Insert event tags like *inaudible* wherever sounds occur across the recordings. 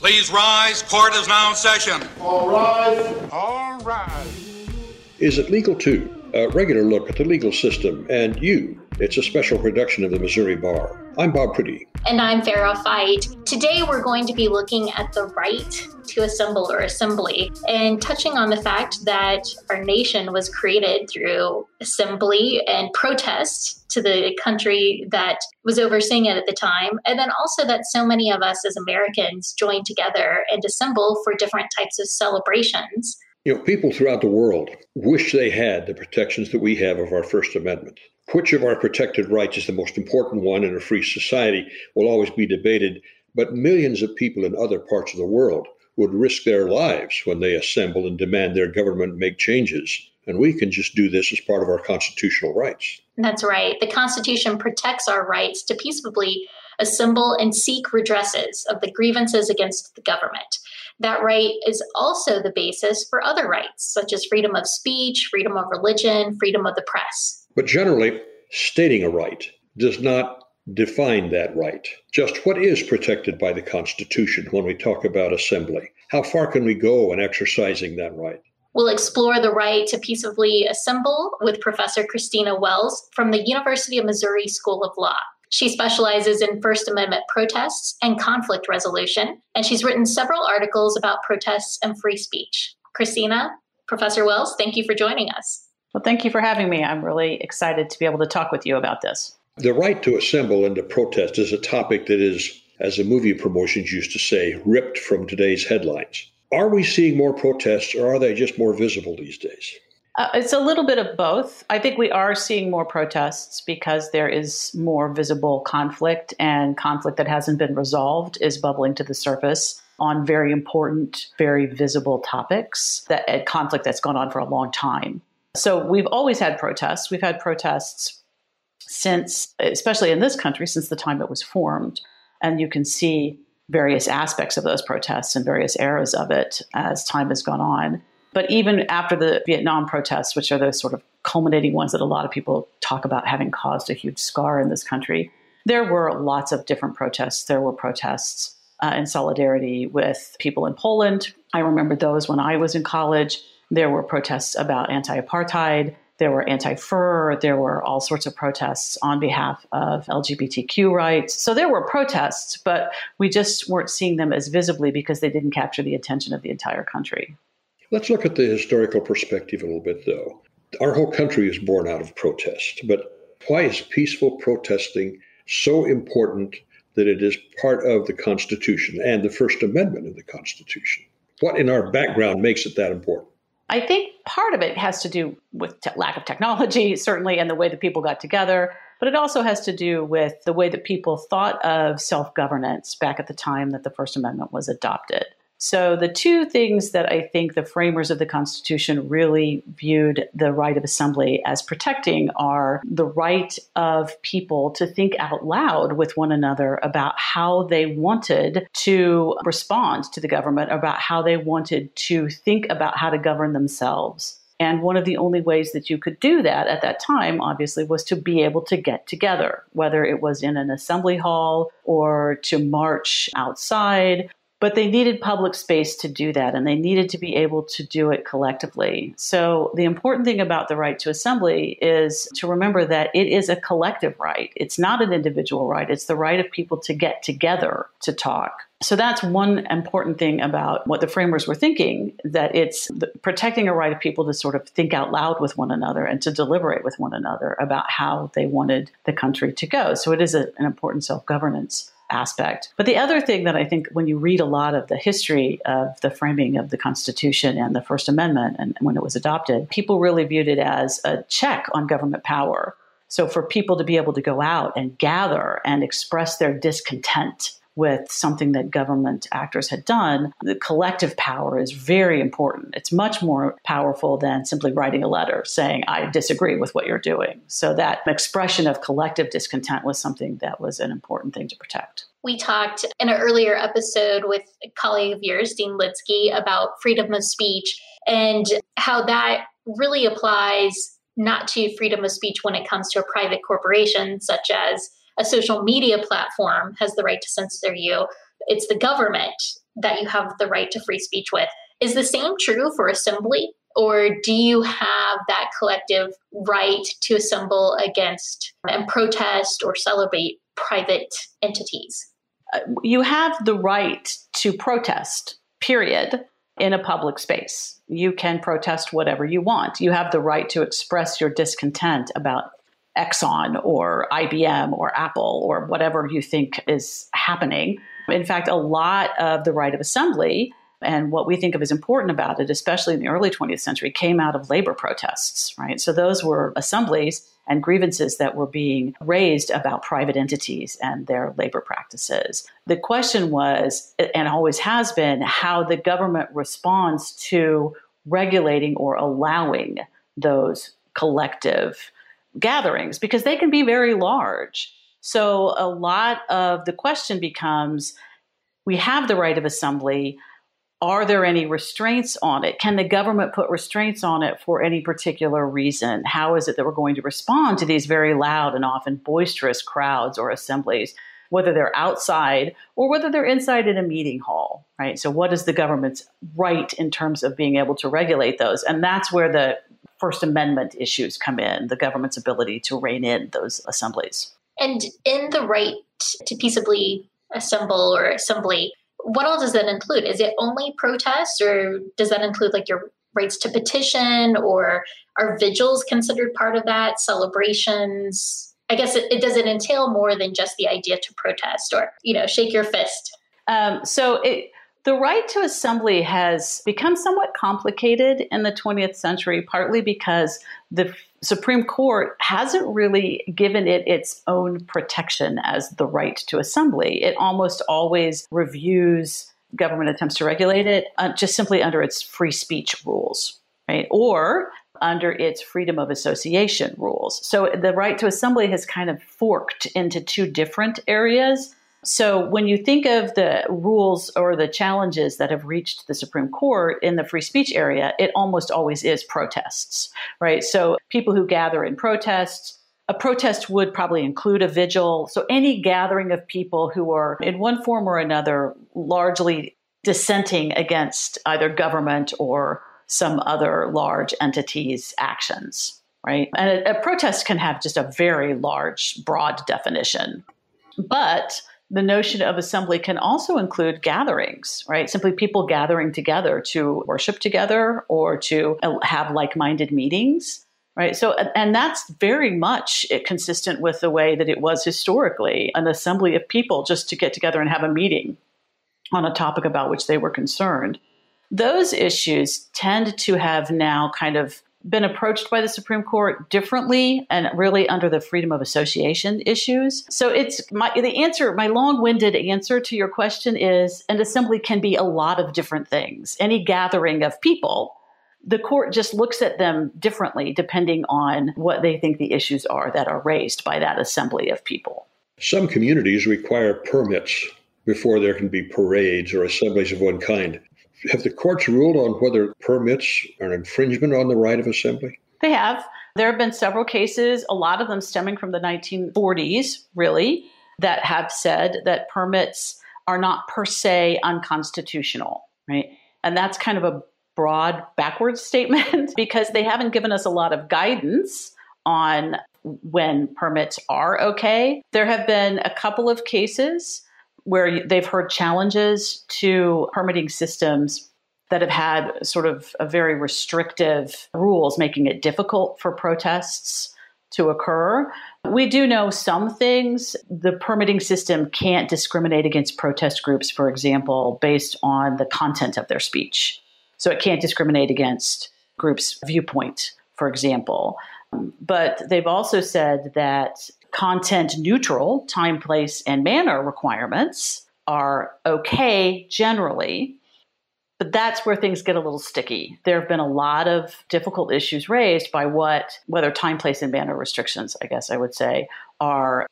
Please rise. Court is now in session. All rise. All rise. Is it legal to? A regular look at the legal system and you. It's a special production of the Missouri Bar. I'm Bob Priddy. And I'm Farrah Fite. Today we're going to be looking at the right to assemble or assembly and touching on the fact that our nation was created through assembly and protest to the country that was overseeing it at the time. And then also that so many of us as Americans joined together and assemble for different types of celebrations. You know, people throughout the world wish they had the protections that we have of our First Amendment. Which of our protected rights is the most important one in a free society will always be debated, but millions of people in other parts of the world would risk their lives when they assemble and demand their government make changes. And we can just do this as part of our constitutional rights. That's right. The Constitution protects our rights to peaceably assemble and seek redresses of the grievances against the government. That right is also the basis for other rights, such as freedom of speech, freedom of religion, freedom of the press. But generally, stating a right does not define that right. Just what is protected by the Constitution when we talk about assembly? How far can we go in exercising that right? We'll explore the right to peaceably assemble with Professor Christina Wells from the University of Missouri School of Law. She specializes in First Amendment protests and conflict resolution, and she's written several articles about protests and free speech. Christina, Professor Wells, thank you for joining us. Well, thank you for having me. I'm really excited to be able to talk with you about this. The right to assemble and to protest is a topic that is, as the movie promotions used to say, ripped from today's headlines. Are we seeing more protests or are they just more visible these days? Uh, it's a little bit of both. I think we are seeing more protests because there is more visible conflict, and conflict that hasn't been resolved is bubbling to the surface on very important, very visible topics. That conflict that's gone on for a long time. So we've always had protests. We've had protests since, especially in this country, since the time it was formed, and you can see various aspects of those protests and various eras of it as time has gone on. But even after the Vietnam protests, which are those sort of culminating ones that a lot of people talk about having caused a huge scar in this country, there were lots of different protests. There were protests uh, in solidarity with people in Poland. I remember those when I was in college. There were protests about anti apartheid. There were anti fur. There were all sorts of protests on behalf of LGBTQ rights. So there were protests, but we just weren't seeing them as visibly because they didn't capture the attention of the entire country. Let's look at the historical perspective a little bit, though. Our whole country is born out of protest, but why is peaceful protesting so important that it is part of the Constitution and the First Amendment of the Constitution? What in our background makes it that important? I think part of it has to do with te- lack of technology, *laughs* certainly, and the way that people got together. But it also has to do with the way that people thought of self governance back at the time that the First Amendment was adopted. So, the two things that I think the framers of the Constitution really viewed the right of assembly as protecting are the right of people to think out loud with one another about how they wanted to respond to the government, about how they wanted to think about how to govern themselves. And one of the only ways that you could do that at that time, obviously, was to be able to get together, whether it was in an assembly hall or to march outside but they needed public space to do that, and they needed to be able to do it collectively. So, the important thing about the right to assembly is to remember that it is a collective right. It's not an individual right, it's the right of people to get together to talk. So, that's one important thing about what the framers were thinking that it's protecting a right of people to sort of think out loud with one another and to deliberate with one another about how they wanted the country to go. So, it is a, an important self governance aspect. But the other thing that I think when you read a lot of the history of the framing of the Constitution and the First Amendment and when it was adopted, people really viewed it as a check on government power. So for people to be able to go out and gather and express their discontent with something that government actors had done, the collective power is very important. It's much more powerful than simply writing a letter saying, I disagree with what you're doing. So that expression of collective discontent was something that was an important thing to protect. We talked in an earlier episode with a colleague of yours, Dean Lidsky, about freedom of speech and how that really applies not to freedom of speech when it comes to a private corporation such as a social media platform has the right to censor you, it's the government that you have the right to free speech with. Is the same true for assembly? Or do you have that collective right to assemble against and protest or celebrate private entities? Uh, you have the right to protest, period, in a public space. You can protest whatever you want. You have the right to express your discontent about Exxon or IBM or Apple or whatever you think is happening. In fact, a lot of the right of assembly and what we think of as important about it, especially in the early 20th century, came out of labor protests, right? So those were assemblies and grievances that were being raised about private entities and their labor practices. The question was, and always has been, how the government responds to regulating or allowing those collective gatherings because they can be very large. So a lot of the question becomes we have the right of assembly are there any restraints on it? Can the government put restraints on it for any particular reason? How is it that we're going to respond to these very loud and often boisterous crowds or assemblies, whether they're outside or whether they're inside in a meeting hall, right? So, what is the government's right in terms of being able to regulate those? And that's where the First Amendment issues come in the government's ability to rein in those assemblies. And in the right to peaceably assemble or assembly, what all does that include? Is it only protests or does that include like your rights to petition or are vigils considered part of that? Celebrations? I guess it, it does it entail more than just the idea to protest or, you know, shake your fist. Um, so it the right to assembly has become somewhat complicated in the 20th century, partly because the Supreme Court hasn't really given it its own protection as the right to assembly. It almost always reviews government attempts to regulate it uh, just simply under its free speech rules, right? Or under its freedom of association rules. So the right to assembly has kind of forked into two different areas. So when you think of the rules or the challenges that have reached the Supreme Court in the free speech area, it almost always is protests, right? So people who gather in protests, a protest would probably include a vigil. So any gathering of people who are in one form or another largely dissenting against either government or some other large entity's actions, right? And a, a protest can have just a very large, broad definition. But the notion of assembly can also include gatherings, right? Simply people gathering together to worship together or to uh, have like minded meetings, right? So, and that's very much eh, consistent with the way that it was historically an assembly of people just to get together and have a meeting on a topic about which they were concerned. Those issues tend to have now kind of been approached by the Supreme Court differently and really under the freedom of association issues. So it's my the answer, my long-winded answer to your question is an assembly can be a lot of different things. Any gathering of people, the court just looks at them differently depending on what they think the issues are that are raised by that assembly of people. Some communities require permits before there can be parades or assemblies of one kind. Have the courts ruled on whether permits are an infringement on the right of assembly? They have. There have been several cases, a lot of them stemming from the 1940s, really, that have said that permits are not per se unconstitutional, right? And that's kind of a broad backwards statement *laughs* because they haven't given us a lot of guidance on when permits are okay. There have been a couple of cases where they've heard challenges to permitting systems that have had sort of a very restrictive rules, making it difficult for protests to occur. We do know some things. The permitting system can't discriminate against protest groups, for example, based on the content of their speech. So it can't discriminate against groups' viewpoint, for example. But they've also said that content neutral time, place, and manner requirements are okay generally. But that's where things get a little sticky. There have been a lot of difficult issues raised by what, whether time, place, and manner restrictions, I guess I would say, are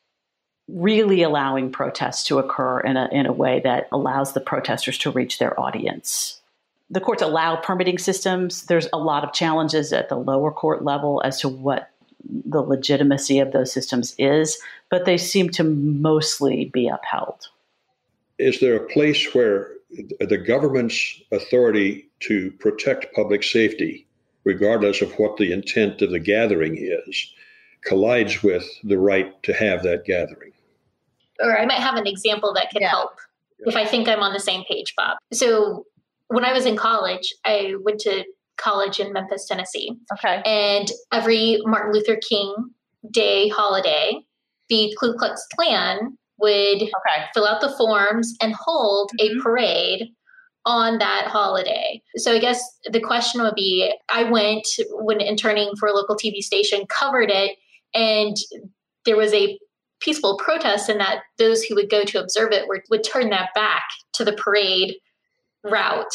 really allowing protests to occur in a, in a way that allows the protesters to reach their audience. The courts allow permitting systems. There's a lot of challenges at the lower court level as to what the legitimacy of those systems is, but they seem to mostly be upheld. is there a place where the government's authority to protect public safety, regardless of what the intent of the gathering is, collides with the right to have that gathering? Or I might have an example that could Yeah. help if I think I'm on the same page, Bob. So when I was in college, I went to college in Memphis, Tennessee. Okay. And every Martin Luther King Day holiday, the Ku Klux Klan would Okay. fill out the forms and hold Mhm. a parade on that holiday. So I guess the question would be I went when interning for a local TV station, covered it, and there was a peaceful protest, and that those who would go to observe it were, would turn that back to the parade route.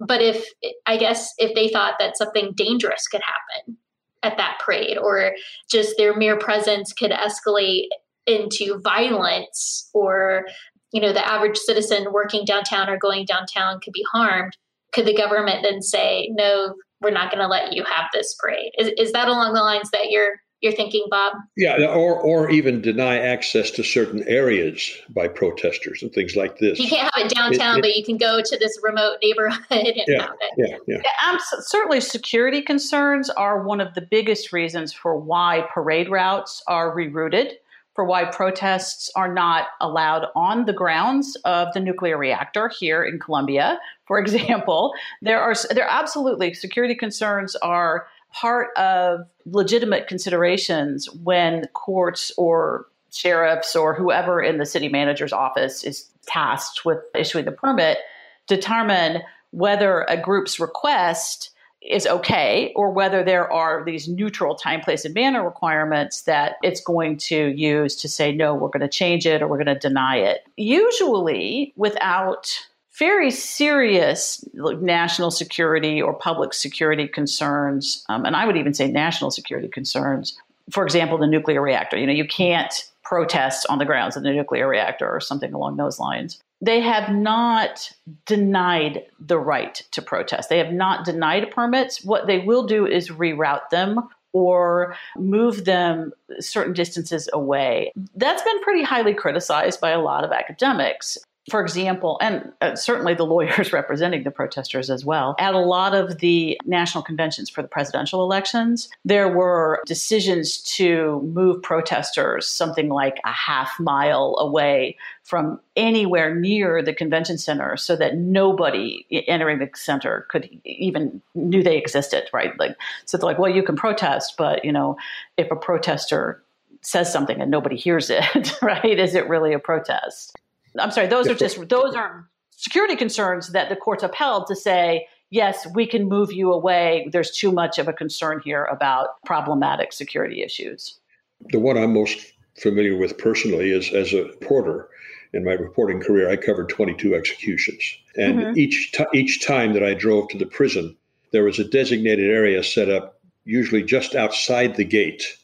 But if I guess if they thought that something dangerous could happen at that parade, or just their mere presence could escalate into violence, or you know the average citizen working downtown or going downtown could be harmed, could the government then say no? We're not going to let you have this parade. Is, is that along the lines that you're you're thinking, Bob? Yeah, or or even deny access to certain areas by protesters and things like this. You can't have it downtown, It- it- but you can go to this remote neighborhood and Yeah. have it. Yeah, yeah. Yeah, abs- certainly, security concerns are one of the biggest reasons for why parade routes are rerouted, for why protests are not allowed on the grounds of the nuclear reactor here in Columbia. For example, there are there are absolutely security concerns are part of legitimate considerations when courts or sheriffs or whoever in the city manager's office is tasked with issuing the permit determine whether a group's request is okay or whether there are these neutral time, place, and manner requirements that it's going to use to say, no, we're going to change it or we're going to deny it. Usually without very serious national security or public security concerns, um, and I would even say national security concerns. For example, the nuclear reactor. You know, you can't protest on the grounds of the nuclear reactor or something along those lines. They have not denied the right to protest. They have not denied permits. What they will do is reroute them or move them certain distances away. That's been pretty highly criticized by a lot of academics. For example, and uh, certainly the lawyers *laughs* representing the protesters as well, at a lot of the national conventions for the presidential elections, there were decisions to move protesters something like a half mile away from anywhere near the convention center so that nobody entering the center could even knew they existed, right? Like so they're like, well, you can protest, but you know, if a protester says something and nobody hears it, *laughs* right? Is it really a protest? I'm sorry, those are just those are security concerns that the courts upheld to say, yes, we can move you away. There's too much of a concern here about problematic security issues. The one I'm most familiar with personally is as a reporter. In my reporting career, I covered 22 executions, and Mhm. each ti each time that I drove to the prison, there was a designated area set up, usually just outside the gate,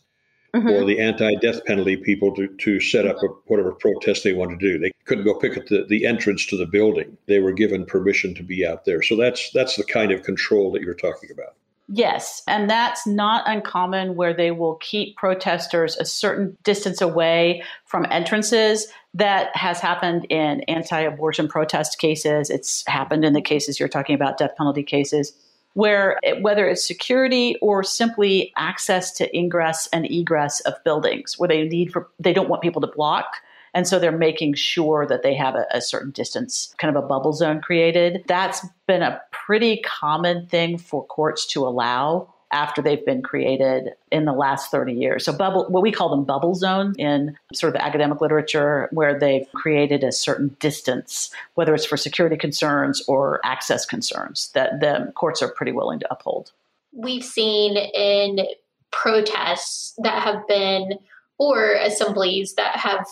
for mm-hmm. the anti-death penalty people to, to set up a, whatever protest they wanted to do. They couldn't go pick up the, the entrance to the building. They were given permission to be out there. So that's that's the kind of control that you're talking about. Yes, and that's not uncommon where they will keep protesters a certain distance away from entrances. That has happened in anti abortion protest cases. It's happened in the cases you're talking about, death penalty cases, where it, whether it's security or simply access to ingress and egress of buildings, where they need for, they don't want people to block. And so they're making sure that they have a, a certain distance, kind of a bubble zone created. That's been a pretty common thing for courts to allow after they've been created in the last 30 years. So bubble what we call them bubble zones in sort of academic literature where they've created a certain distance whether it's for security concerns or access concerns that the courts are pretty willing to uphold. We've seen in protests that have been, or assemblies that have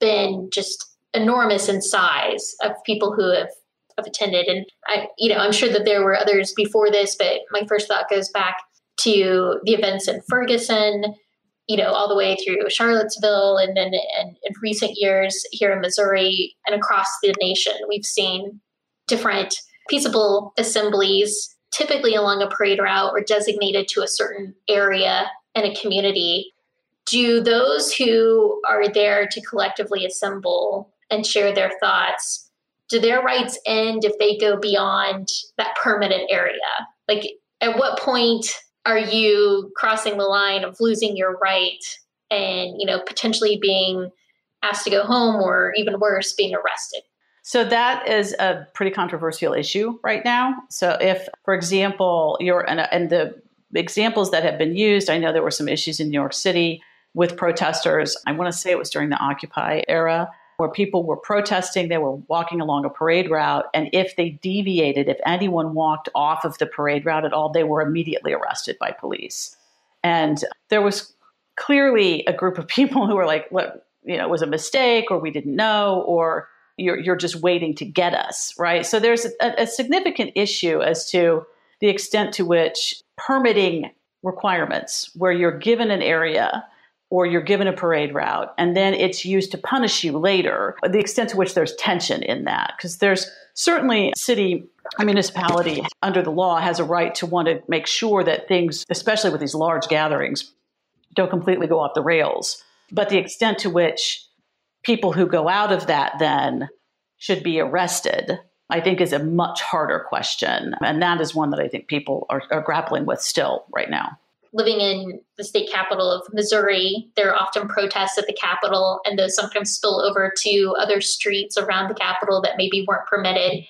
been just enormous in size of people who have, have attended. And I, you know, I'm sure that there were others before this, but my first thought goes back to the events in Ferguson, you know, all the way through Charlottesville, and then in, in recent years here in Missouri and across the nation, we've seen different peaceable assemblies, typically along a parade route or designated to a certain area in a community. Do those who are there to collectively assemble and share their thoughts do their rights end if they go beyond that permitted area? Like, at what point are you crossing the line of losing your right and, you know, potentially being asked to go home or even worse, being arrested? So that is a pretty controversial issue right now. So if, for example, you're and, and the examples that have been used, I know there were some issues in New York City with protesters. I want to say it was during the Occupy era where people were protesting, they were walking along a parade route, and if they deviated, if anyone walked off of the parade route at all, they were immediately arrested by police. And there was clearly a group of *laughs* people who were like, look, you know, it was a mistake, or we didn't know, or you're, you're just waiting to get us, right? So there's a, a significant issue as to the extent to which permitting requirements, where you're given an area or you're given a parade route and then it's used to punish you later the extent to which there's tension in that. Because there's certainly city a municipality under the law has a right to want to make sure that things especially with these large gatherings don't completely go off the rails. But the extent to which people who go out of that then should be arrested I think is a much harder question. And that is one that I think people are, are grappling with still right now living in the state capital of Missouri, there are often protests at the Capitol, and those sometimes spill over to other streets around the Capitol that maybe weren't permitted.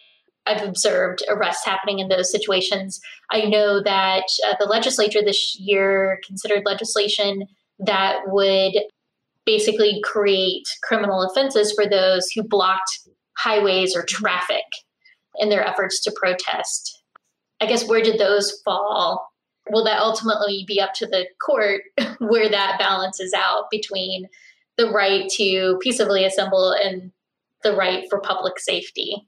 I've observed arrests happening in those situations. I know that uh, the legislature this year considered legislation that would basically create criminal offenses for those who blocked highways or traffic in their efforts to protest. I guess where did those fall will that ultimately be up to the court *laughs* where that balances out between the right to peaceably assemble and the right for public safety?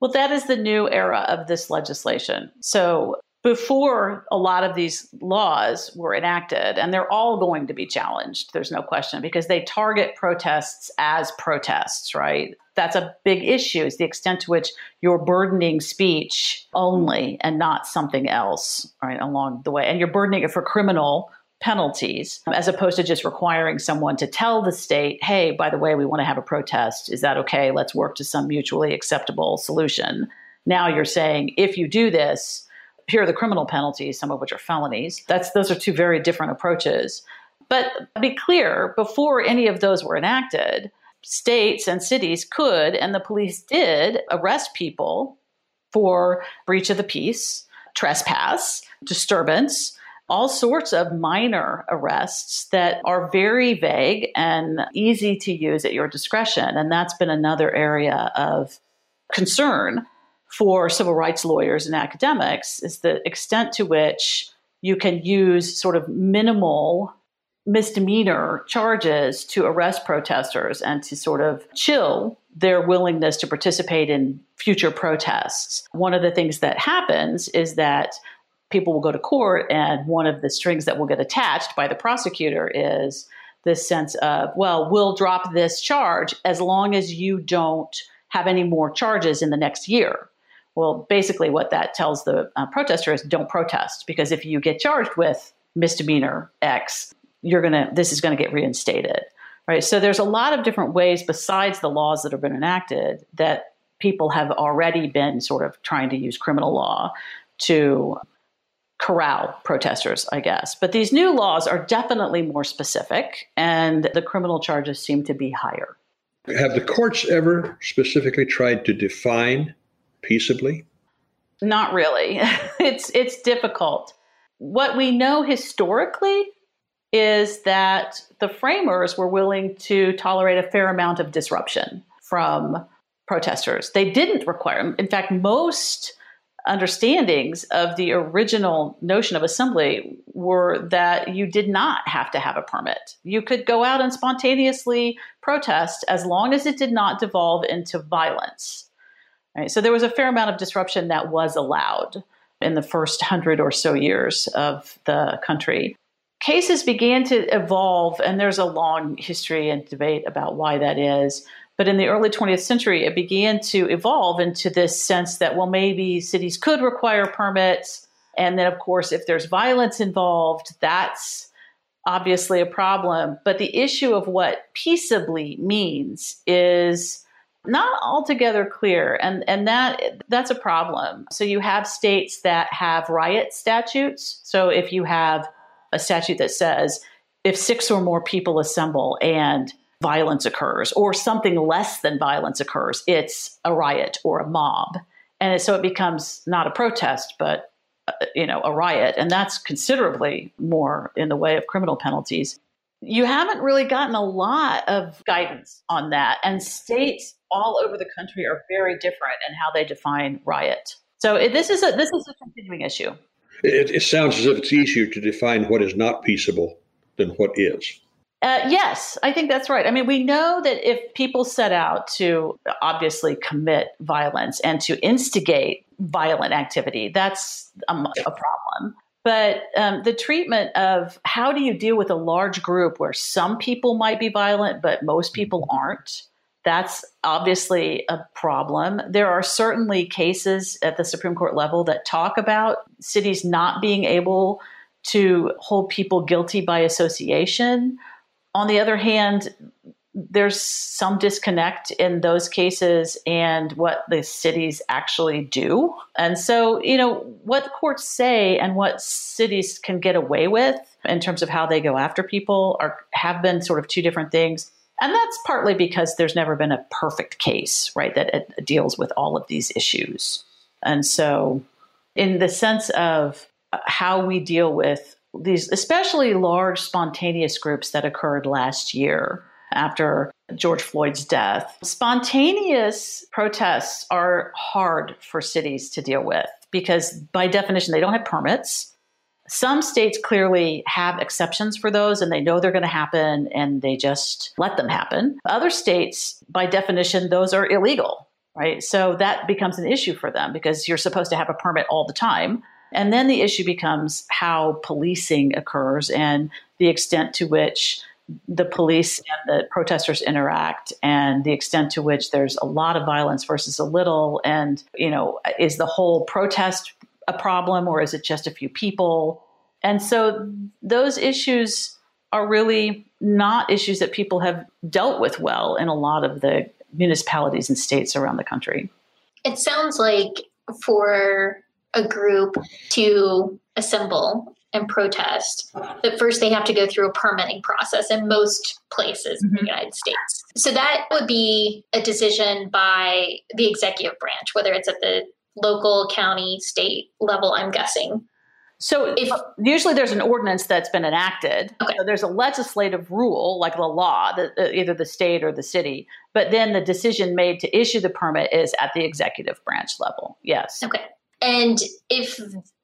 Well, that is the new era of this legislation. So, before a lot of these laws were enacted, and they're all going to be challenged, there's no question, because they target protests as protests, right? That's a big issue, is the extent to which you're burdening speech only and not something else, right, along the way. And you're burdening it for criminal penalties as opposed to just requiring someone to tell the state, hey, by the way, we want to have a protest. Is that okay? Let's work to some mutually acceptable solution. Now you're saying, if you do this, here are the criminal penalties, some of which are felonies. That's those are two very different approaches. But be clear, before any of those were enacted, states and cities could, and the police did, arrest people for breach of the peace, trespass, disturbance, all sorts of minor arrests that are very vague and easy to use at your discretion. And that's been another area of concern for civil rights lawyers and academics is the extent to which you can use sort of minimal misdemeanor charges to arrest protesters and to sort of chill their willingness to participate in future protests. One of the things that happens is that people will go to court, and one of the strings that will get attached by the prosecutor is this sense of, well, we'll drop this charge as long as you don't have any more charges in the next year. Well, basically, what that tells the uh, protester is don't protest because if you get charged with misdemeanor X, you're gonna this is going to get reinstated, right? So there's a lot of different ways besides the laws that have been enacted that people have already been sort of trying to use criminal law to corral protesters, I guess. But these new laws are definitely more specific, and the criminal charges seem to be higher. Have the courts ever specifically tried to define peaceably? Not really. *laughs* it's it's difficult. What we know historically is that the framers were willing to tolerate a fair amount of disruption from protesters. They didn't require, in fact, most understandings of the original notion of assembly were that you did not have to have a permit. You could go out and spontaneously protest as long as it did not devolve into violence. Right? So there was a fair amount of disruption that was allowed in the first hundred or so years of the country. Cases began to evolve, and there's a long history and debate about why that is. But in the early 20th century, it began to evolve into this sense that, well, maybe cities could require permits. And then, of course, if there's violence involved, that's obviously a problem. But the issue of what peaceably means is not altogether clear and and that that's a problem. So you have states that have riot statutes. So if you have a statute that says if six or more people assemble and violence occurs or something less than violence occurs it's a riot or a mob. And so it becomes not a protest but uh, you know a riot. And that's considerably more in the way of criminal penalties you haven't really gotten a lot of guidance on that. And states all over the country are very different in how they define riot. So this is a this is a continuing issue. It, it, sounds as if it's easier to define what is not peaceable than what is. Uh, yes, I think that's right. I mean, we know that if people set out to obviously commit violence and to instigate violent activity, that's a, a problem. But um, the treatment of how do you deal with a large group where some people might be violent, but most people aren't, that's obviously a problem. There are certainly cases at the Supreme Court level that talk about cities not being able to hold people guilty by association. On the other hand, there's some disconnect in those cases and what the cities actually do. And so, you know, what courts say and what cities can get away with in terms of how they go after people are have been sort of two different things. And that's partly because there's never been a perfect case, right, that deals with all of these issues. And so, in the sense of how we deal with these, especially large spontaneous groups that occurred last year, after George Floyd's death. Spontaneous protests are hard for cities to deal with because, by definition, they don't have permits. Some states clearly have exceptions for those and they know they're going to happen and they just let them happen. Other states, by definition, those are illegal, right? So that becomes an issue for them because you're supposed to have a permit all the time. And then the issue becomes how policing occurs and the extent to which the police and the protesters interact and the extent to which there's a lot of violence versus a little. And you know is the whole protest a problem or is it just a few people? And so those issues are really not issues that people have dealt with well in a lot of the municipalities and states around the country. It sounds like for a group to assemble and protest, that first they have to go through a permitting process in most places mm-hmm. in the mm-hmm. United States. So that would be a decision by the executive branch, whether it's at the local, county, state level, I'm guessing. So if, usually there's an ordinance that's been enacted. Okay. So there's a legislative rule, like the law, that uh, either the state or the city. But then the decision made to issue the permit is at the executive branch level. Yes. Okay. And if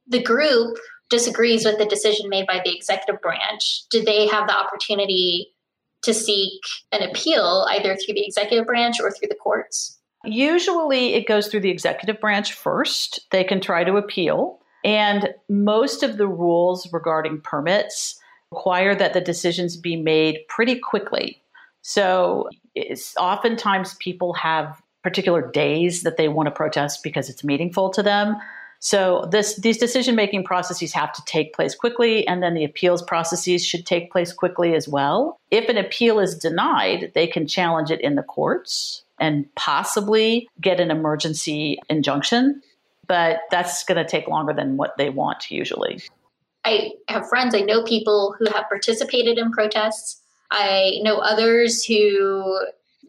the group disagrees with the decision made by the executive branch, do they have the opportunity to seek an appeal either through the executive branch or through the courts? Usually it goes through the executive branch first. They can try to appeal. And most of the rules regarding permits require that the decisions be made pretty quickly. So oftentimes people have particular days that they want to protest because it's meaningful to them. So this these decision making processes have to take place quickly, and then the appeals processes should take place quickly as well. If an appeal is denied, they can challenge it in the courts and possibly get an emergency injunction, but that's going to take longer than what they want usually. I have friends, I know people who have participated in protests. I know others who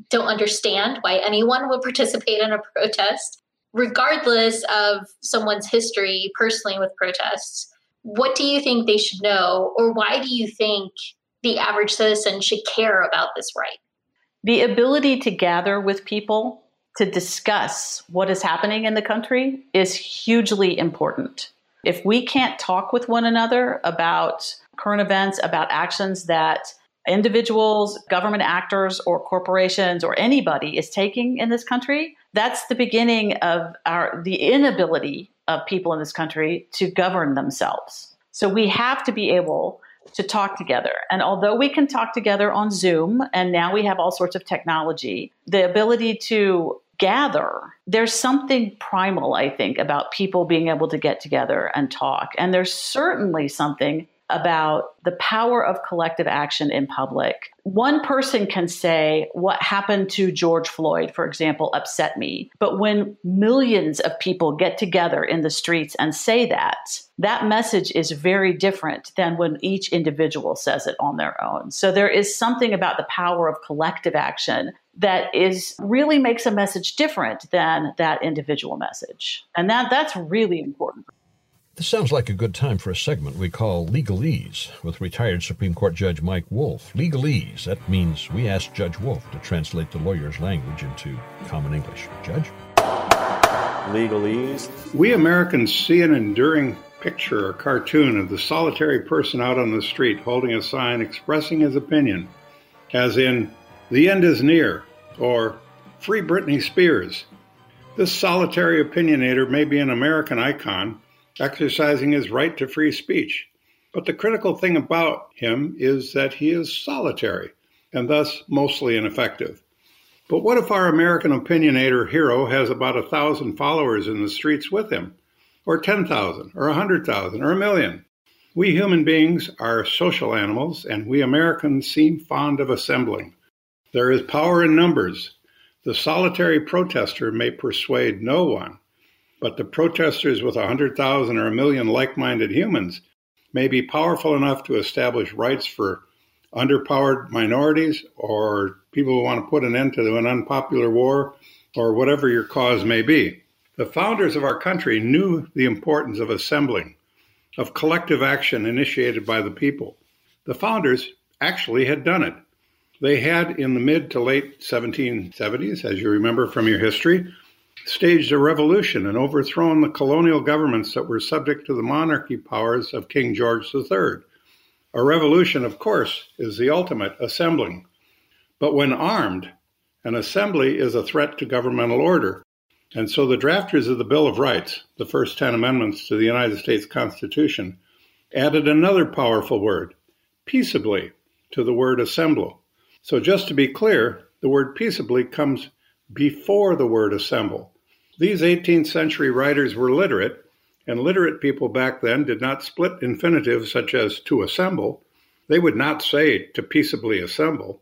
don't understand why anyone would *laughs* participate in a protest regardless of someone's history personally with protests, what do you think they should know, or why do you think the average citizen should care about this right? The ability to gather with people to discuss what is happening in the country is hugely important. If we can't talk with one another about current events, about actions that individuals, government actors, or corporations, or anybody is taking in this country, that's the beginning of our the inability of people in this country to govern themselves. So we have to be able to talk together. And although we can talk together on Zoom, and now we have all sorts of technology, the ability to gather, there's something primal, I think, about people being able to get together and talk. And there's certainly something about the power of collective action in public. One person can say, What happened to George Floyd, for example, upset me. But when millions of people get together in the streets and say that, that message is very different than when each individual says it on their own. So there is something about the power of collective action that is really makes a message different than that individual message. And that that's really important. This sounds like a good time for a segment we call Legalese with retired Supreme Court Judge Mike Wolff. Legalese, that means we ask Judge Wolff to translate the lawyer's language into common English. Judge? Legalese. We Americans see an enduring picture or cartoon of the solitary person out on the street holding a sign expressing his opinion, as in, the end is near, or Free Britney Spears. This solitary opinionator may be an American icon, exercising his right to free speech. But the critical thing about him is that he is solitary, and thus mostly ineffective. But what if our American opinionator hero has about a thousand followers in the streets with him, or 10,000, or a 100,000, or a million? We human beings are social animals, and we Americans seem fond of assembling. There is power in numbers. The solitary protester may persuade no one, but the protesters with a 100,000 or a million like minded humans may be powerful enough to establish rights for underpowered minorities or people who want to put an end to an unpopular war or whatever your cause may be. The founders of our country knew the importance of assembling, of collective action initiated by the people. The founders actually had done it. They had, in the mid to late 1770s, as you remember from your history, staged a revolution and overthrown the colonial governments that were subject to the monarchy powers of King George III. A revolution, of course, is the ultimate assembling. But when armed, an assembly is a threat to governmental order. And so the drafters of the Bill of Rights, the first 10 amendments to the United States Constitution, added another powerful word, peaceably, to the word assemble. So just to be clear, the word peaceably comes before the word assemble. These 18th century writers were literate, and literate people back then did not split infinitives such as to assemble. They would not say to peaceably assemble.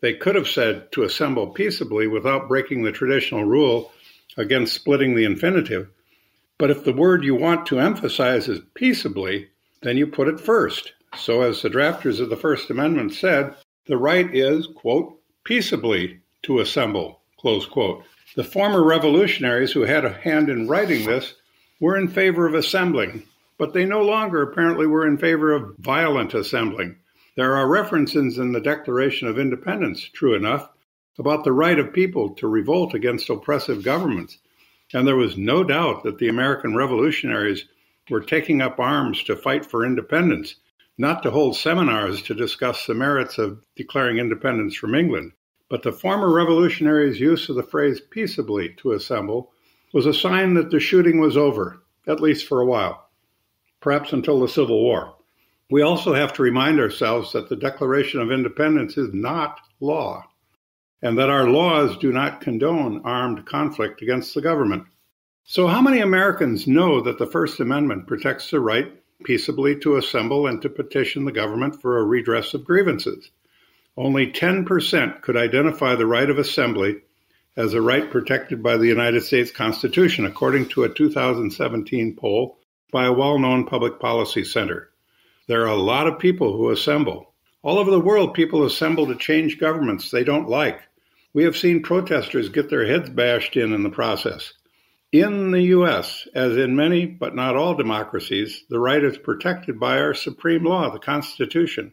They could have said to assemble peaceably without breaking the traditional rule against splitting the infinitive. But if the word you want to emphasize is peaceably, then you put it first. So, as the drafters of the First Amendment said, the right is, quote, peaceably to assemble, Close quote. The former revolutionaries who had a hand in writing this were in favor of assembling, but they no longer apparently were in favor of violent assembling. There are references in the Declaration of Independence, true enough, about the right of people to revolt against oppressive governments. And there was no doubt that the American revolutionaries were taking up arms to fight for independence, not to hold seminars to discuss the merits of declaring independence from England. But the former revolutionaries' use of the phrase peaceably to assemble was a sign that the shooting was over, at least for a while, perhaps until the Civil War. We also have to remind ourselves that the Declaration of Independence is not law, and that our laws do not condone armed conflict against the government. So, how many Americans know that the First Amendment protects the right peaceably to assemble and to petition the government for a redress of grievances? Only 10% could identify the right of assembly as a right protected by the United States Constitution, according to a 2017 poll by a well known public policy center. There are a lot of people who assemble. All over the world, people assemble to change governments they don't like. We have seen protesters get their heads bashed in in the process. In the U.S., as in many but not all democracies, the right is protected by our supreme law, the Constitution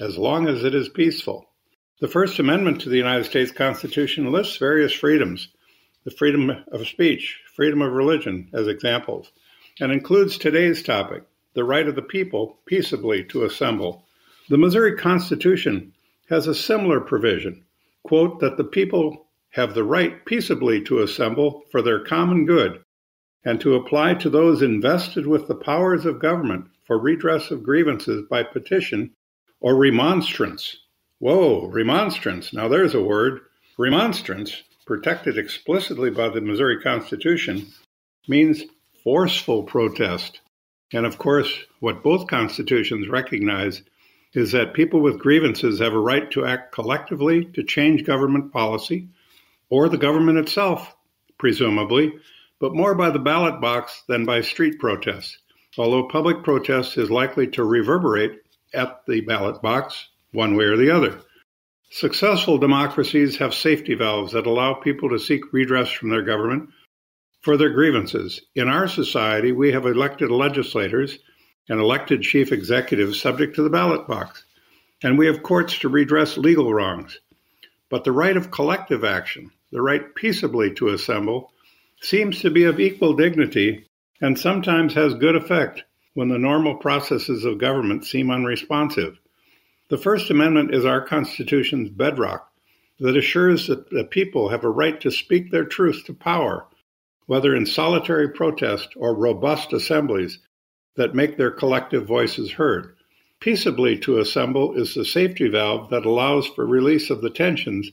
as long as it is peaceful. The First Amendment to the United States Constitution lists various freedoms the freedom of speech, freedom of religion, as examples, and includes today's topic the right of the people peaceably to assemble. The Missouri Constitution has a similar provision quote, that the people have the right peaceably to assemble for their common good and to apply to those invested with the powers of government for redress of grievances by petition or remonstrance. Whoa, remonstrance. Now there's a word. Remonstrance, protected explicitly by the Missouri Constitution, means forceful protest. And of course, what both constitutions recognize is that people with grievances have a right to act collectively to change government policy or the government itself, presumably, but more by the ballot box than by street protests, although public protest is likely to reverberate at the ballot box one way or the other. Successful democracies have safety valves that allow people to seek redress from their government for their grievances. In our society, we have elected legislators and elected chief executives subject to the ballot box, and we have courts to redress legal wrongs. But the right of collective action, the right peaceably to assemble, seems to be of equal dignity and sometimes has good effect when the normal processes of government seem unresponsive. The First Amendment is our Constitution's bedrock that assures that the people have a right to speak their truth to power, whether in solitary protest or robust assemblies that make their collective voices heard. Peaceably to assemble is the safety valve that allows for release of the tensions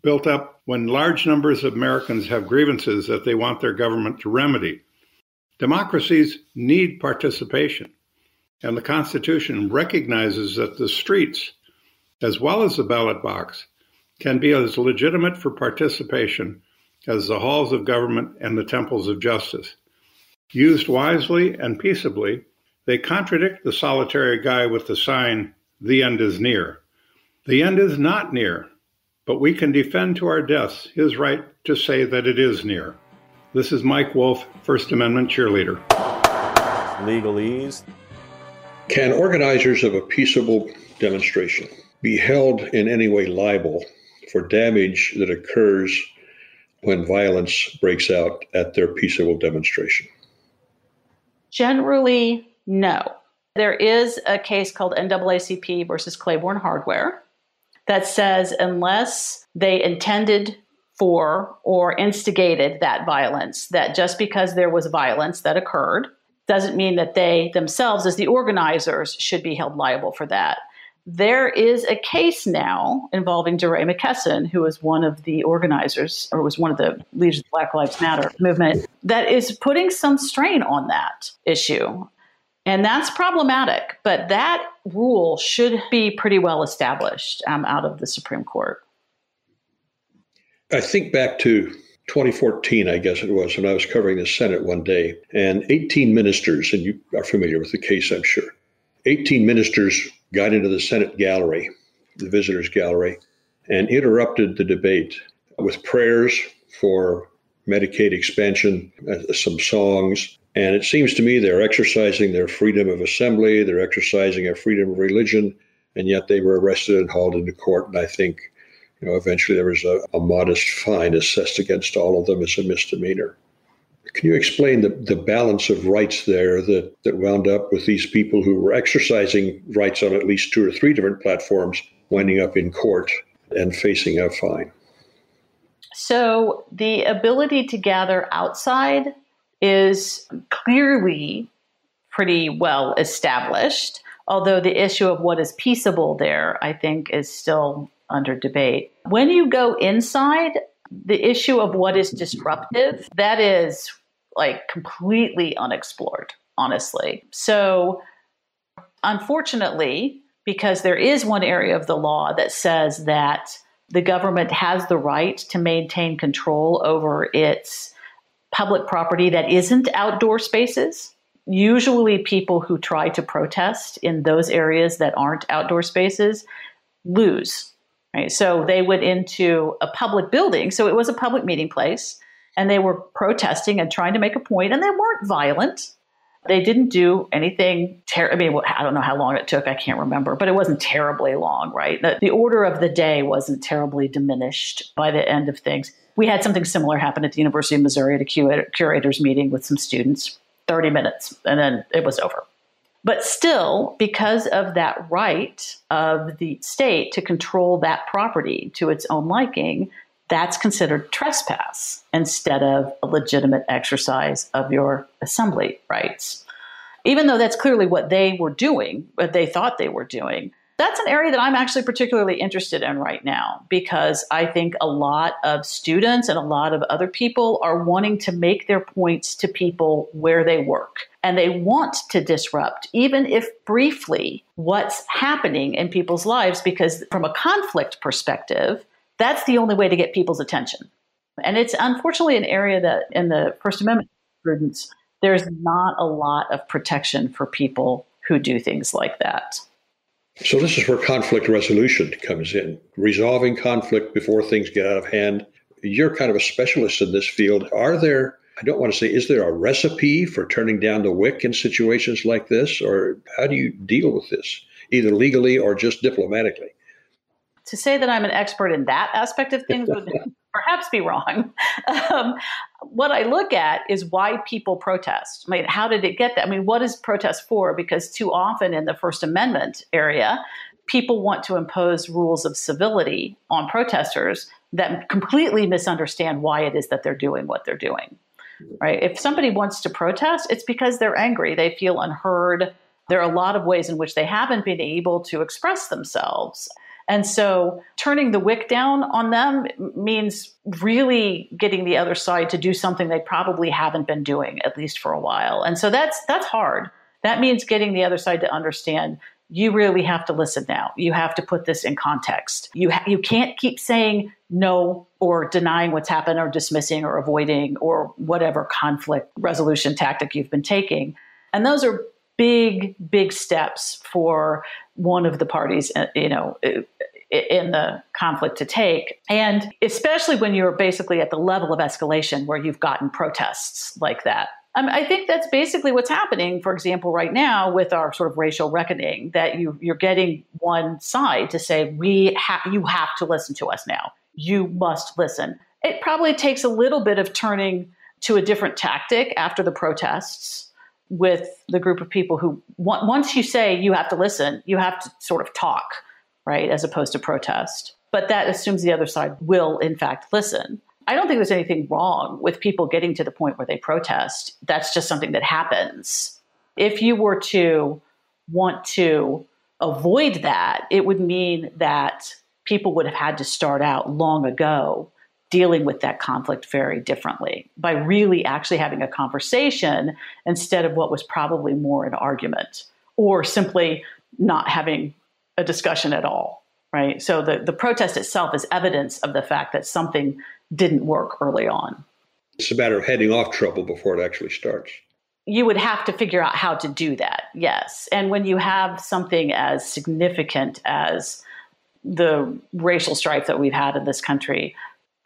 built up when large numbers of Americans have grievances that they want their government to remedy. Democracies need participation, and the Constitution recognizes that the streets, as well as the ballot box, can be as legitimate for participation as the halls of government and the temples of justice. Used wisely and peaceably, they contradict the solitary guy with the sign, The end is near. The end is not near, but we can defend to our deaths his right to say that it is near. This is Mike Wolff, First Amendment cheerleader. Legalese. Can organizers of a peaceable demonstration be held in any way liable for damage that occurs when violence breaks out at their peaceable demonstration? Generally, no. There is a case called NAACP versus Claiborne Hardware that says unless they intended for or instigated that violence, that just because there was violence that occurred doesn't mean that they themselves, as the organizers, should be held liable for that. There is a case now involving DeRay McKesson, who was one of the organizers or was one of the leaders of the Black Lives Matter movement, that is putting some strain on that issue. And that's problematic, but that rule should be pretty well established um, out of the Supreme Court. I think back to 2014, I guess it was, when I was covering the Senate one day, and 18 ministers, and you are familiar with the case, I'm sure. 18 ministers got into the Senate gallery, the visitors gallery, and interrupted the debate with prayers for Medicaid expansion, uh, some songs, and it seems to me they're exercising their freedom of assembly, they're exercising their freedom of religion, and yet they were arrested and hauled into court. And I think, you know, eventually there was a, a modest fine assessed against all of them as a misdemeanor. Can you explain the, the balance of rights there that, that wound up with these people who were exercising rights on at least two or three different platforms, winding up in court and facing a fine? So, the ability to gather outside is clearly pretty well established, although the issue of what is peaceable there, I think, is still under debate. When you go inside, the issue of what is disruptive, that is like completely unexplored, honestly. So, unfortunately, because there is one area of the law that says that the government has the right to maintain control over its public property that isn't outdoor spaces. Usually, people who try to protest in those areas that aren't outdoor spaces lose. Right? So they went into a public building. So it was a public meeting place, and they were protesting and trying to make a point, and they weren't violent. They didn't do anything. Ter- I mean, I don't know how long it took. I can't remember, but it wasn't terribly long, right? The, the order of the day wasn't terribly diminished by the end of things we had something similar happen at the University of Missouri at a curators meeting with some students, 30 minutes, and then it was over. But still, because of that right of the state to control that property to its own liking, that's considered trespass instead of a legitimate exercise of your assembly rights. Even though that's clearly what they were doing, what they thought they were doing, that's an area that I'm actually particularly interested in right now because I think a lot of students and a lot of other people are wanting to make their points to people where they work. And they want to disrupt, even if briefly, what's happening in people's lives, because from a conflict perspective, that's the only way to get people's attention. And it's unfortunately an area that in the First Amendment jurisprudence, there's not a lot of protection for people who do things like that. So, this is where conflict resolution comes in, resolving conflict before things get out of hand. You're kind of a specialist in this field. Are there, I don't want to say, is there a recipe for turning down the wick in situations like this? Or how do you deal with this, either legally or just diplomatically? To say that I'm an expert in that aspect of things would *laughs* perhaps be wrong. Um, what I look at is why people protest. I mean, how did it get that? I mean, what is protest for? Because too often in the First Amendment area, people want to impose rules of civility on protesters that completely misunderstand why it is that they're doing what they're doing. Right? If somebody wants to protest, it's because they're angry, they feel unheard. There are a lot of ways in which they haven't been able to express themselves. And so turning the wick down on them means really getting the other side to do something they probably haven't been doing at least for a while. And so that's that's hard. That means getting the other side to understand you really have to listen now. You have to put this in context. You ha- you can't keep saying no or denying what's happened or dismissing or avoiding or whatever conflict resolution tactic you've been taking. And those are big big steps for one of the parties, uh, you know, in the conflict to take. And especially when you're basically at the level of escalation where you've gotten protests like that. Um, I think that's basically what's happening, for example, right now with our sort of racial reckoning, that you, you're getting one side to say, we ha- you have to listen to us now. You must listen. It probably takes a little bit of turning to a different tactic after the protests with the group of people who once you say you have to listen, you have to sort of talk, right, as opposed to protest. But that assumes the other side will, in fact, listen. I don't think there's anything wrong with people getting to the point where they protest. That's just something that happens. If you were to want to avoid that, it would mean that people would have had to start out long ago dealing with that conflict very differently by really actually having a conversation instead of what was probably more an argument or simply not having a discussion at all right so the, the protest itself is evidence of the fact that something didn't work early on it's a matter of heading off trouble before it actually starts you would have to figure out how to do that yes and when you have something as significant as the racial strife that we've had in this country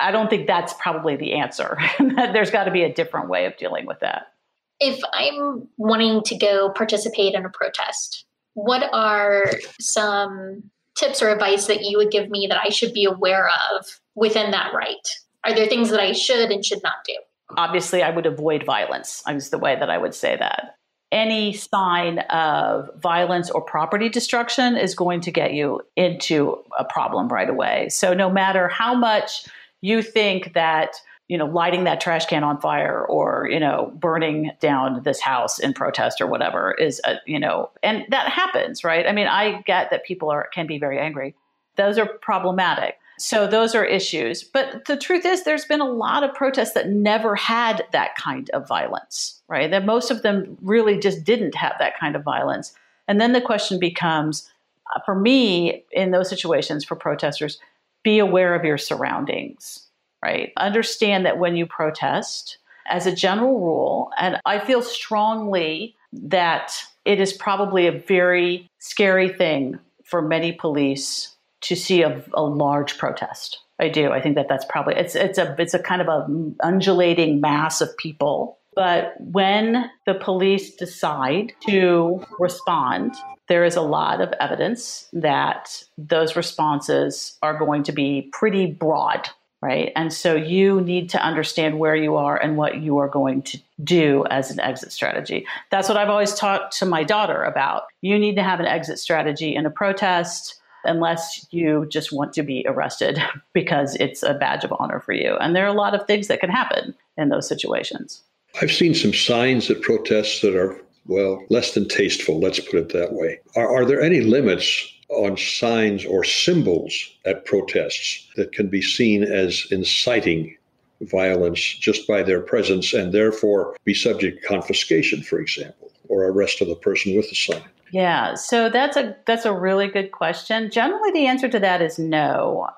I don't think that's probably the answer. *laughs* There's got to be a different way of dealing with that. If I'm wanting to go participate in a protest, what are some tips or advice that you would give me that I should be aware of within that right? Are there things that I should and should not do? Obviously, I would avoid violence, is the way that I would say that. Any sign of violence or property destruction is going to get you into a problem right away. So, no matter how much you think that you know lighting that trash can on fire or you know burning down this house in protest or whatever is a, you know and that happens right i mean i get that people are can be very angry those are problematic so those are issues. But the truth is there's been a lot of protests that never had that kind of violence right? That most of them really just didn't have that kind of violence. And then the question becomes uh, for me in those situations for protesters be aware of your surroundings, right? Understand that when you protest, as a general rule, and I feel strongly that it is probably a very scary thing for many police to see a, a large protest. I do. I think that that's probably it's it's a it's a kind of a undulating mass of people. But when the police decide to respond, there is a lot of evidence that those responses are going to be pretty broad, right? And so you need to understand where you are and what you are going to do as an exit strategy. That's what I've always talked to my daughter about. You need to have an exit strategy in a protest unless you just want to be arrested *laughs* because it's a badge of honor for you. And there are a lot of things that can happen in those situations. I've seen some signs at protests that are well, less than tasteful, let's put it that way. Are, are there any limits on signs or symbols at protests that can be seen as inciting violence just by their presence and therefore be subject to confiscation, for example, or arrest of the person with the sign? Yeah, so that's a that's a really good question. Generally, the answer to that is no.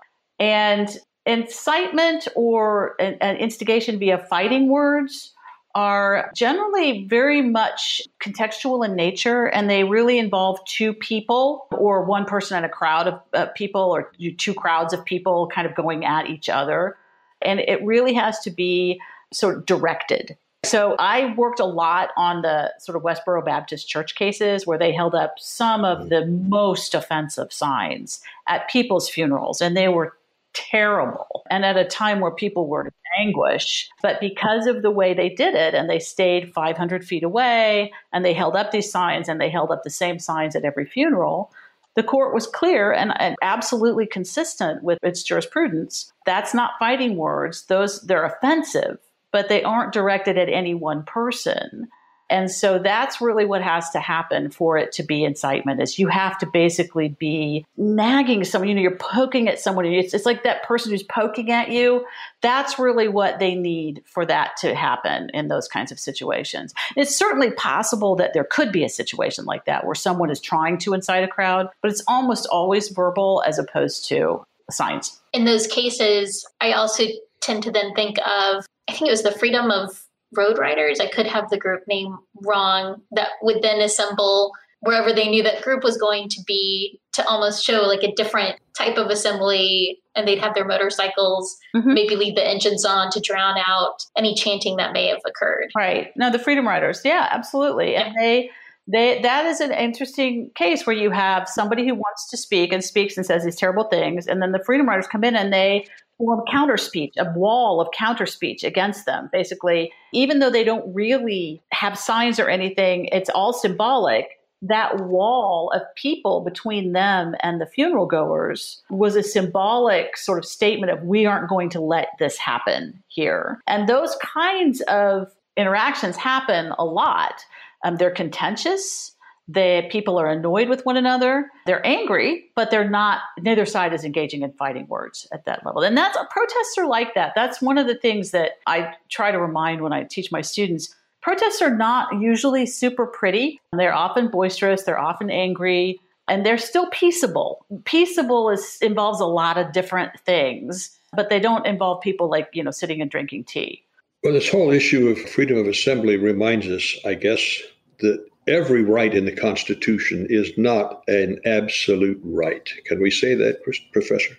And incitement or an, an instigation via fighting words are generally very much contextual in nature and they really involve two people or one person and a crowd of uh, people or two crowds of people kind of going at each other. And it really has to be sort of directed. So I worked a lot on the sort of Westboro Baptist Church cases where they held up some of mm. the most offensive signs at people's funerals and they were terrible and at a time where people were in anguish. But because of the way they did it, and they stayed 500 feet away, and they held up these signs, and they held up the same signs at every funeral, the court was clear and, and, absolutely consistent with its jurisprudence. That's not fighting words; those they're offensive, but they aren't directed at any one person. And so that's really what has to happen for it to be incitement is you have to basically be nagging someone, you know, you're poking at someone. It's, it's like that person who's poking at you. That's really what they need for that to happen in those kinds of situations. It's certainly possible that there could be a situation like that where someone is trying to incite a crowd, but it's almost always verbal as opposed to signs. In those cases, I also tend to then think of I think it was the freedom of road riders, I could have the group name wrong, that would then assemble wherever they knew that group was going to be to almost show like a different type of assembly and they'd have their motorcycles mm-hmm. maybe leave the engines on to drown out any chanting that may have occurred. Right. No the freedom riders. Yeah absolutely. Yeah. and they they, that is an interesting case where you have somebody who wants to speak and speaks and says these terrible things, and then the freedom riders come in and they form counter speech, a wall of counter speech against them. Basically, even though they don't really have signs or anything, it's all symbolic. That wall of people between them and the funeral goers was a symbolic sort of statement of we aren't going to let this happen here. And those kinds of interactions happen a lot. Um, they're contentious the people are annoyed with one another. They're angry, but they're not. Neither side is engaging in fighting words at that level, and that's protests are like that. That's one of the things that I try to remind when I teach my students. Protests are not usually super pretty. They're often boisterous. They're often angry, and they're still peaceable. Peaceable is involves a lot of different things, but they don't involve people like you know sitting and drinking tea. Well, this whole issue of freedom of assembly reminds us, I guess, that every right in the Constitution is not an absolute right. Can we say that, Professor?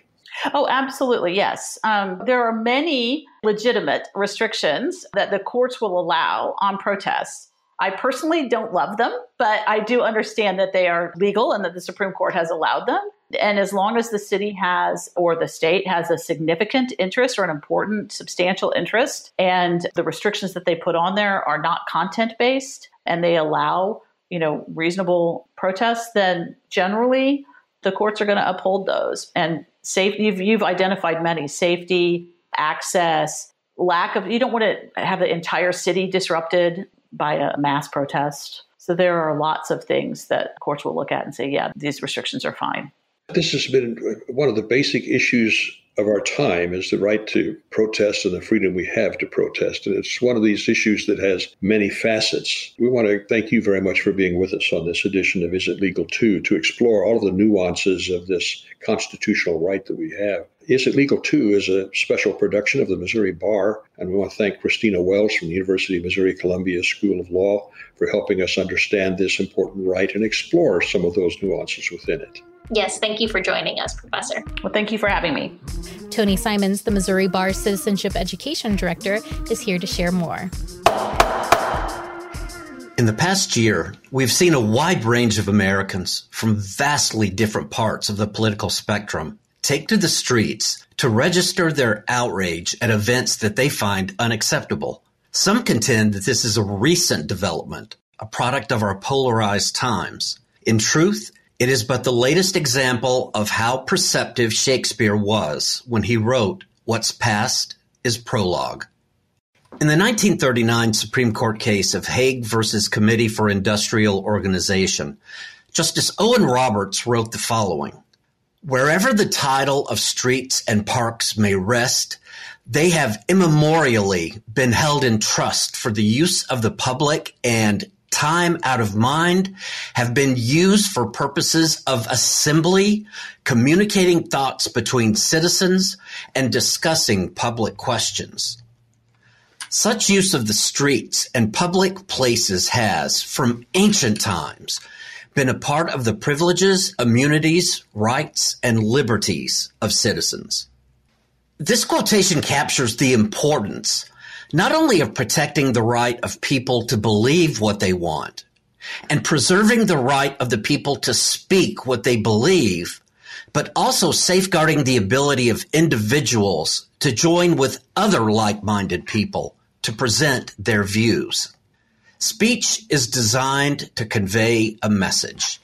Oh, absolutely, yes. Um, there are many legitimate restrictions that the courts will allow on protests. I personally don't love them, but I do understand that they are legal and that the Supreme Court has allowed them. And as long as the city has or the state has a significant interest or an important, substantial interest, and the restrictions that they put on there are not content based, and they allow you know reasonable protests, then generally the courts are going to uphold those. And safety, you've, you've identified many safety, access, lack of. You don't want to have the entire city disrupted by a mass protest. So there are lots of things that courts will look at and say, yeah, these restrictions are fine. This has been one of the basic issues of our time is the right to protest and the freedom we have to protest. And it's one of these issues that has many facets. We want to thank you very much for being with us on this edition of Is It Legal Too to explore all of the nuances of this constitutional right that we have. Is It Legal Too is a special production of the Missouri Bar, and we want to thank Christina Wells from the University of Missouri Columbia School of Law for helping us understand this important right and explore some of those nuances within it. Yes, thank you for joining us, Professor. Well, thank you for having me. Tony Simons, the Missouri Bar Citizenship Education Director, is here to share more. In the past year, we've seen a wide range of Americans from vastly different parts of the political spectrum take to the streets to register their outrage at events that they find unacceptable. Some contend that this is a recent development, a product of our polarized times. In truth, it is but the latest example of how perceptive Shakespeare was when he wrote What's Past is Prologue. In the 1939 Supreme Court case of Hague versus Committee for Industrial Organization, Justice Owen Roberts wrote the following Wherever the title of streets and parks may rest, they have immemorially been held in trust for the use of the public and time out of mind have been used for purposes of assembly, communicating thoughts between citizens, and discussing public questions. Such use of the streets and public places has, from ancient times, been a part of the privileges, immunities, rights, and liberties of citizens. This quotation captures the importance not only of protecting the right of people to believe what they want and preserving the right of the people to speak what they believe, but also safeguarding the ability of individuals to join with other like minded people to present their views. Speech is designed to convey a message.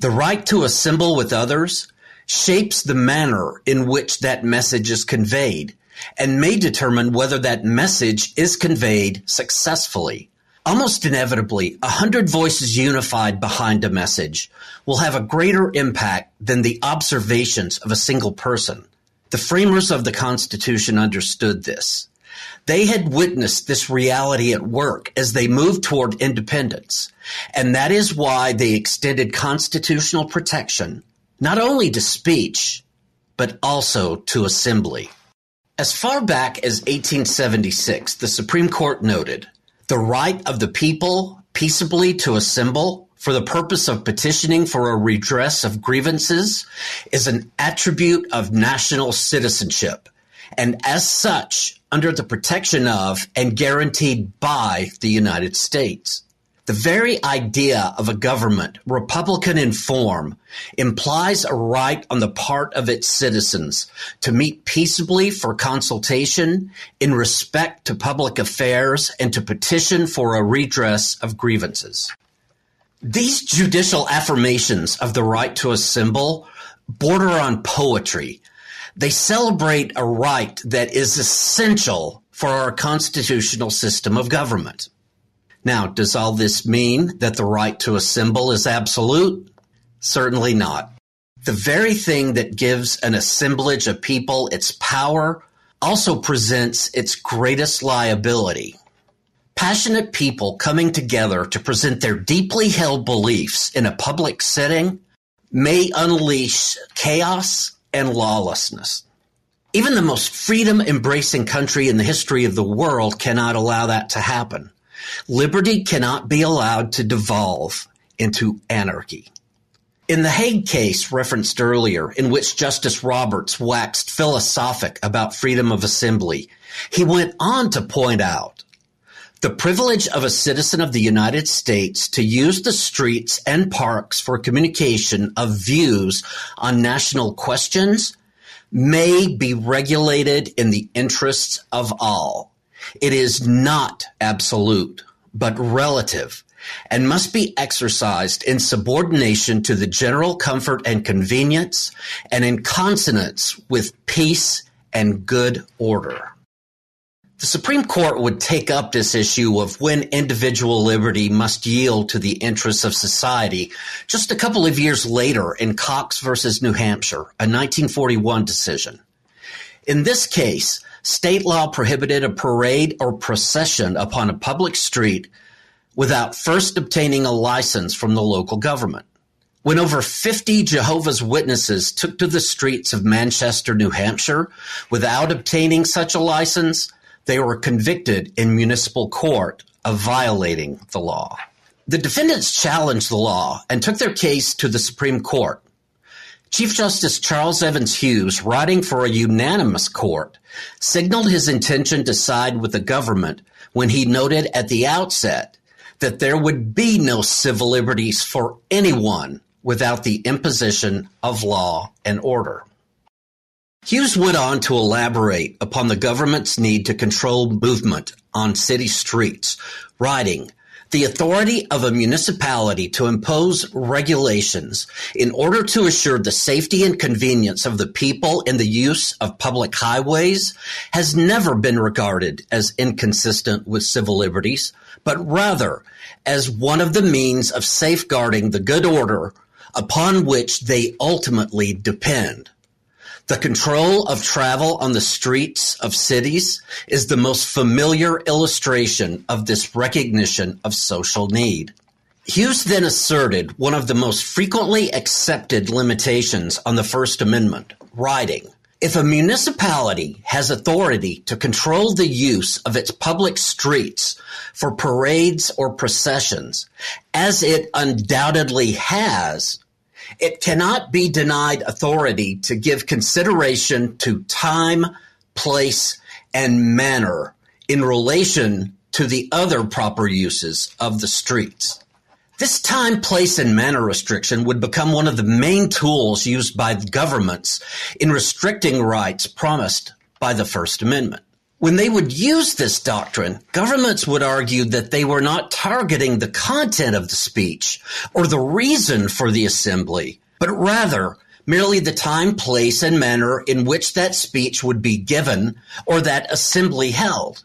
The right to assemble with others shapes the manner in which that message is conveyed and may determine whether that message is conveyed successfully. Almost inevitably, a hundred voices unified behind a message will have a greater impact than the observations of a single person. The framers of the Constitution understood this. They had witnessed this reality at work as they moved toward independence, and that is why they extended constitutional protection not only to speech, but also to assembly. As far back as 1876, the Supreme Court noted the right of the people peaceably to assemble for the purpose of petitioning for a redress of grievances is an attribute of national citizenship, and as such, under the protection of and guaranteed by the United States. The very idea of a government, Republican in form, implies a right on the part of its citizens to meet peaceably for consultation in respect to public affairs and to petition for a redress of grievances. These judicial affirmations of the right to assemble border on poetry they celebrate a right that is essential for our constitutional system of government. Now, does all this mean that the right to assemble is absolute? Certainly not. The very thing that gives an assemblage of people its power also presents its greatest liability. Passionate people coming together to present their deeply held beliefs in a public setting may unleash chaos and lawlessness. Even the most freedom embracing country in the history of the world cannot allow that to happen. Liberty cannot be allowed to devolve into anarchy. In the Hague case referenced earlier, in which Justice Roberts waxed philosophic about freedom of assembly, he went on to point out the privilege of a citizen of the United States to use the streets and parks for communication of views on national questions may be regulated in the interests of all. It is not absolute, but relative, and must be exercised in subordination to the general comfort and convenience and in consonance with peace and good order. The Supreme Court would take up this issue of when individual liberty must yield to the interests of society just a couple of years later in Cox versus New Hampshire, a 1941 decision. In this case, state law prohibited a parade or procession upon a public street without first obtaining a license from the local government. When over 50 Jehovah's Witnesses took to the streets of Manchester, New Hampshire without obtaining such a license, they were convicted in municipal court of violating the law. The defendants challenged the law and took their case to the Supreme Court. Chief Justice Charles Evans Hughes, writing for a unanimous court, signaled his intention to side with the government when he noted at the outset that there would be no civil liberties for anyone without the imposition of law and order. Hughes went on to elaborate upon the government's need to control movement on city streets, writing, the authority of a municipality to impose regulations in order to assure the safety and convenience of the people in the use of public highways has never been regarded as inconsistent with civil liberties, but rather as one of the means of safeguarding the good order upon which they ultimately depend. The control of travel on the streets of cities is the most familiar illustration of this recognition of social need. Hughes then asserted one of the most frequently accepted limitations on the First Amendment, writing, if a municipality has authority to control the use of its public streets for parades or processions, as it undoubtedly has, it cannot be denied authority to give consideration to time, place, and manner in relation to the other proper uses of the streets. This time, place, and manner restriction would become one of the main tools used by governments in restricting rights promised by the First Amendment. When they would use this doctrine, governments would argue that they were not targeting the content of the speech or the reason for the assembly, but rather merely the time, place, and manner in which that speech would be given or that assembly held.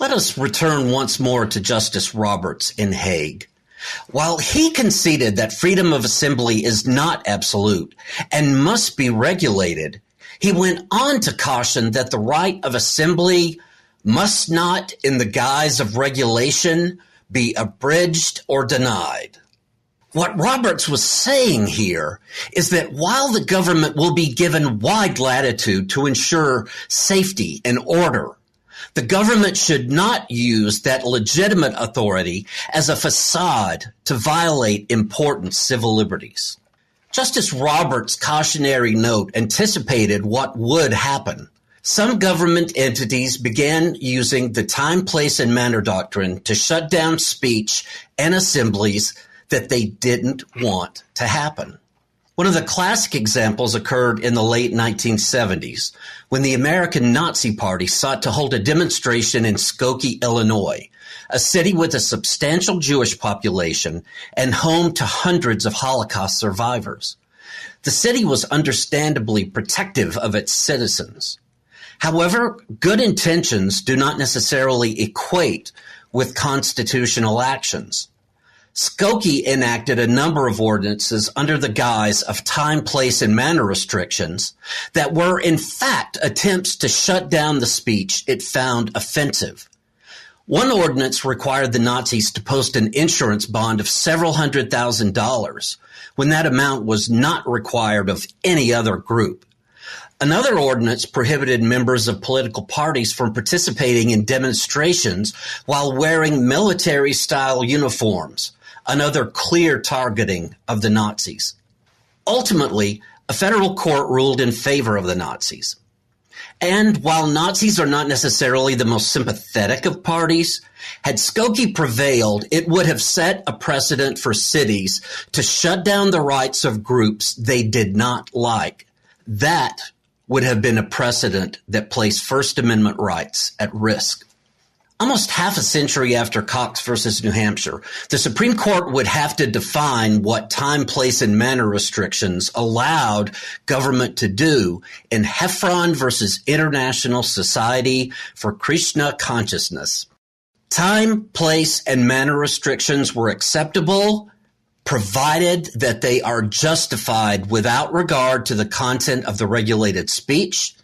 Let us return once more to Justice Roberts in Hague. While he conceded that freedom of assembly is not absolute and must be regulated, he went on to caution that the right of assembly must not, in the guise of regulation, be abridged or denied. What Roberts was saying here is that while the government will be given wide latitude to ensure safety and order, the government should not use that legitimate authority as a facade to violate important civil liberties. Justice Roberts' cautionary note anticipated what would happen. Some government entities began using the time, place, and manner doctrine to shut down speech and assemblies that they didn't want to happen. One of the classic examples occurred in the late 1970s when the American Nazi Party sought to hold a demonstration in Skokie, Illinois, a city with a substantial Jewish population and home to hundreds of Holocaust survivors. The city was understandably protective of its citizens. However, good intentions do not necessarily equate with constitutional actions. Skokie enacted a number of ordinances under the guise of time, place, and manner restrictions that were in fact attempts to shut down the speech it found offensive. One ordinance required the Nazis to post an insurance bond of several hundred thousand dollars, when that amount was not required of any other group. Another ordinance prohibited members of political parties from participating in demonstrations while wearing military style uniforms, another clear targeting of the Nazis. Ultimately, a federal court ruled in favor of the Nazis. And while Nazis are not necessarily the most sympathetic of parties, had Skokie prevailed, it would have set a precedent for cities to shut down the rights of groups they did not like. That would have been a precedent that placed First Amendment rights at risk. Almost half a century after Cox versus New Hampshire, the Supreme Court would have to define what time, place, and manner restrictions allowed government to do in Heffron versus International Society for Krishna Consciousness. Time, place, and manner restrictions were acceptable provided that they are justified without regard to the content of the regulated speech,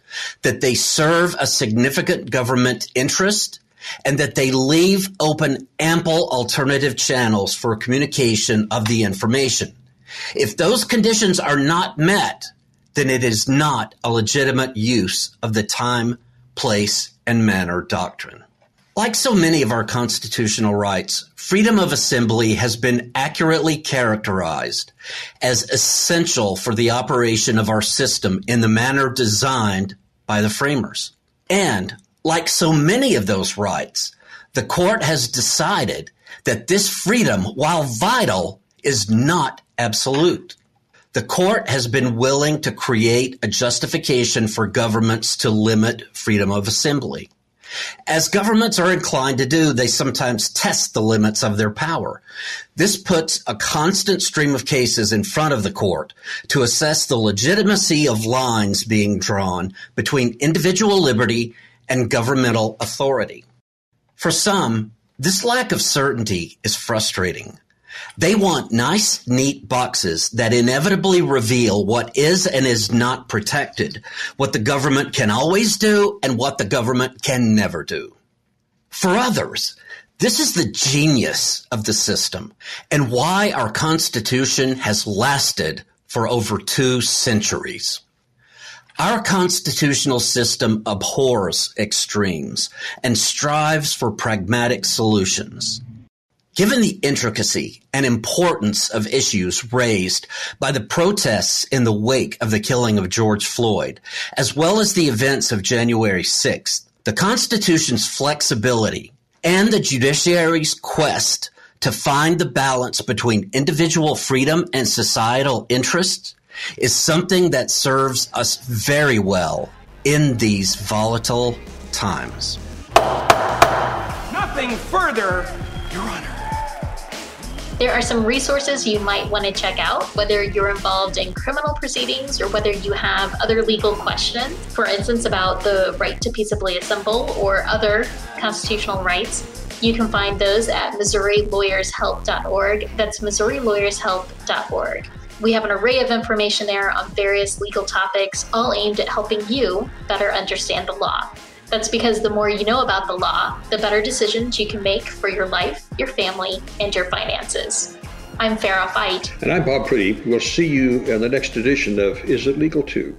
that they serve a significant government interest, and that they leave open ample alternative channels for communication of the information. If those conditions are not met, then it is not a legitimate use of the time, place, and manner doctrine. Like so many of our constitutional rights, freedom of assembly has been accurately characterized as essential for the operation of our system in the manner designed by the framers. And like so many of those rights, the court has decided that this freedom, while vital, is not absolute. The court has been willing to create a justification for governments to limit freedom of assembly. As governments are inclined to do, they sometimes test the limits of their power. This puts a constant stream of cases in front of the court to assess the legitimacy of lines being drawn between individual liberty and governmental authority. For some, this lack of certainty is frustrating. They want nice, neat boxes that inevitably reveal what is and is not protected, what the government can always do and what the government can never do. For others, this is the genius of the system and why our Constitution has lasted for over two centuries. Our constitutional system abhors extremes and strives for pragmatic solutions. Given the intricacy and importance of issues raised by the protests in the wake of the killing of George Floyd, as well as the events of January 6th, the Constitution's flexibility and the judiciary's quest to find the balance between individual freedom and societal interests is something that serves us very well in these volatile times. Nothing further, Your Honor. There are some resources you might want to check out, whether you're involved in criminal proceedings or whether you have other legal questions, for instance, about the right to peaceably assemble or other constitutional rights. You can find those at MissouriLawyersHelp.org. That's MissouriLawyersHelp.org. We have an array of information there on various legal topics, all aimed at helping you better understand the law. That's because the more you know about the law, the better decisions you can make for your life, your family, and your finances. I'm Farrah Fite. And I'm Bob Priddy. We'll see you in the next edition of Is It Legal Too?